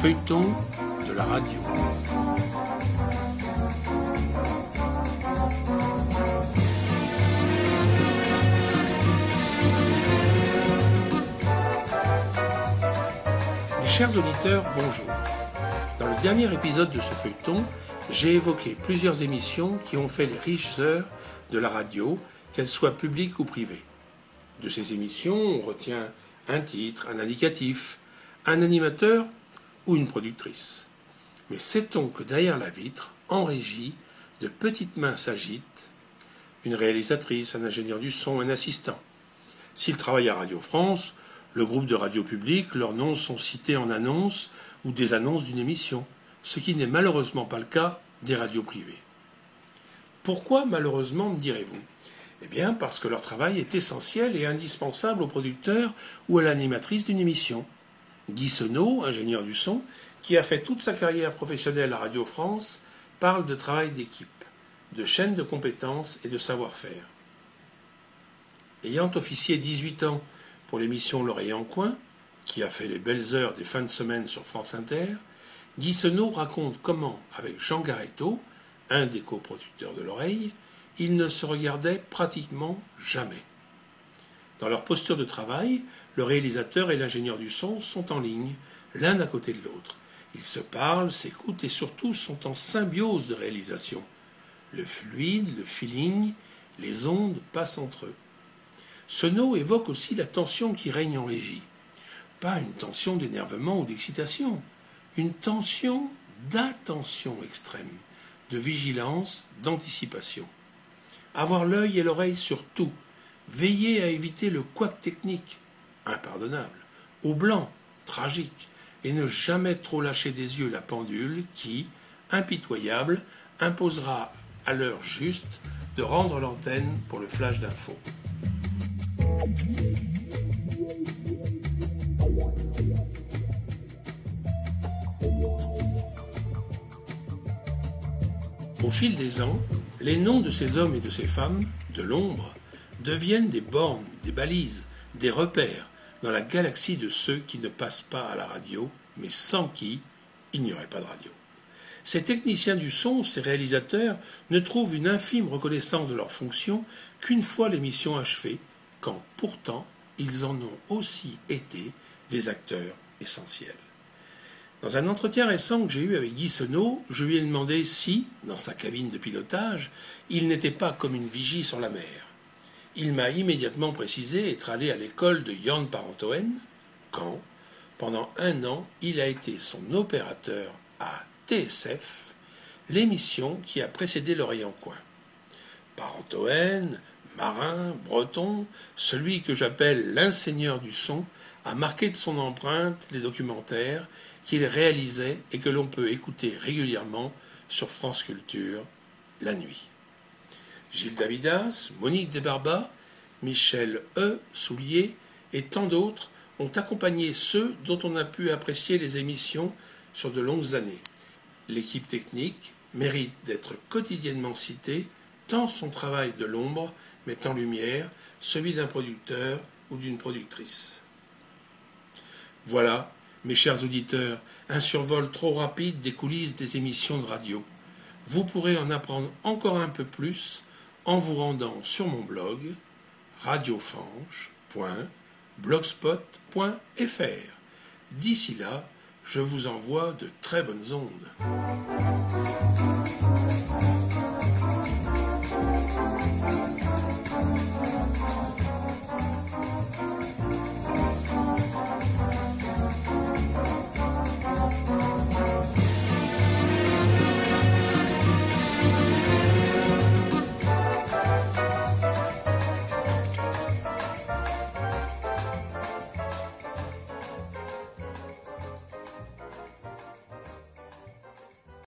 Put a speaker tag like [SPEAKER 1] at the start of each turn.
[SPEAKER 1] feuilleton de la radio. Mes chers auditeurs, bonjour. Dans le dernier épisode de ce feuilleton, j'ai évoqué plusieurs émissions qui ont fait les riches heures de la radio, qu'elles soient publiques ou privées. De ces émissions, on retient un titre, un indicatif, un animateur ou une productrice. Mais sait-on que derrière la vitre, en régie, de petites mains s'agitent Une réalisatrice, un ingénieur du son, un assistant. S'ils travaillent à Radio France, le groupe de radio publique, leurs noms sont cités en annonces ou des annonces d'une émission, ce qui n'est malheureusement pas le cas des radios privées. Pourquoi malheureusement, me direz-vous? Eh bien parce que leur travail est essentiel et indispensable au producteur ou à l'animatrice d'une émission. Guy ingénieur du son, qui a fait toute sa carrière professionnelle à Radio France, parle de travail d'équipe, de chaîne de compétences et de savoir-faire. Ayant officié 18 ans pour l'émission L'oreille en coin, qui a fait les belles heures des fins de semaine sur France Inter, Guy raconte comment, avec Jean Garetto, un des coproducteurs de l'oreille, ils ne se regardaient pratiquement jamais. Dans leur posture de travail, le réalisateur et l'ingénieur du son sont en ligne, l'un à côté de l'autre. Ils se parlent, s'écoutent et surtout sont en symbiose de réalisation. Le fluide, le feeling, les ondes passent entre eux. Sono évoque aussi la tension qui règne en régie. Pas une tension d'énervement ou d'excitation, une tension d'attention extrême, de vigilance, d'anticipation. Avoir l'œil et l'oreille sur tout, veiller à éviter le couac technique, impardonnable, au blanc, tragique, et ne jamais trop lâcher des yeux la pendule qui, impitoyable, imposera à l'heure juste de rendre l'antenne pour le flash d'info. Au fil des ans, les noms de ces hommes et de ces femmes, de l'ombre, deviennent des bornes, des balises, des repères dans la galaxie de ceux qui ne passent pas à la radio, mais sans qui il n'y aurait pas de radio. Ces techniciens du son, ces réalisateurs, ne trouvent une infime reconnaissance de leur fonction qu'une fois l'émission achevée, quand pourtant ils en ont aussi été des acteurs essentiels. Dans un entretien récent que j'ai eu avec Guy Senot, je lui ai demandé si, dans sa cabine de pilotage, il n'était pas comme une vigie sur la mer. Il m'a immédiatement précisé être allé à l'école de Jan Parentoen quand, pendant un an, il a été son opérateur à TSF, l'émission qui a précédé l'Orient en coin. Parentoen, marin, breton, celui que j'appelle l'inseigneur du son, a marqué de son empreinte les documentaires qu'il réalisait et que l'on peut écouter régulièrement sur France Culture la nuit. Gilles Davidas, Monique Desbarba, Michel E. Soulier et tant d'autres ont accompagné ceux dont on a pu apprécier les émissions sur de longues années. L'équipe technique mérite d'être quotidiennement citée tant son travail de l'ombre met en lumière celui d'un producteur ou d'une productrice. Voilà, mes chers auditeurs, un survol trop rapide des coulisses des émissions de radio. Vous pourrez en apprendre encore un peu plus en vous rendant sur mon blog radiofange.blogspot.fr. D'ici là, je vous envoie de très bonnes ondes.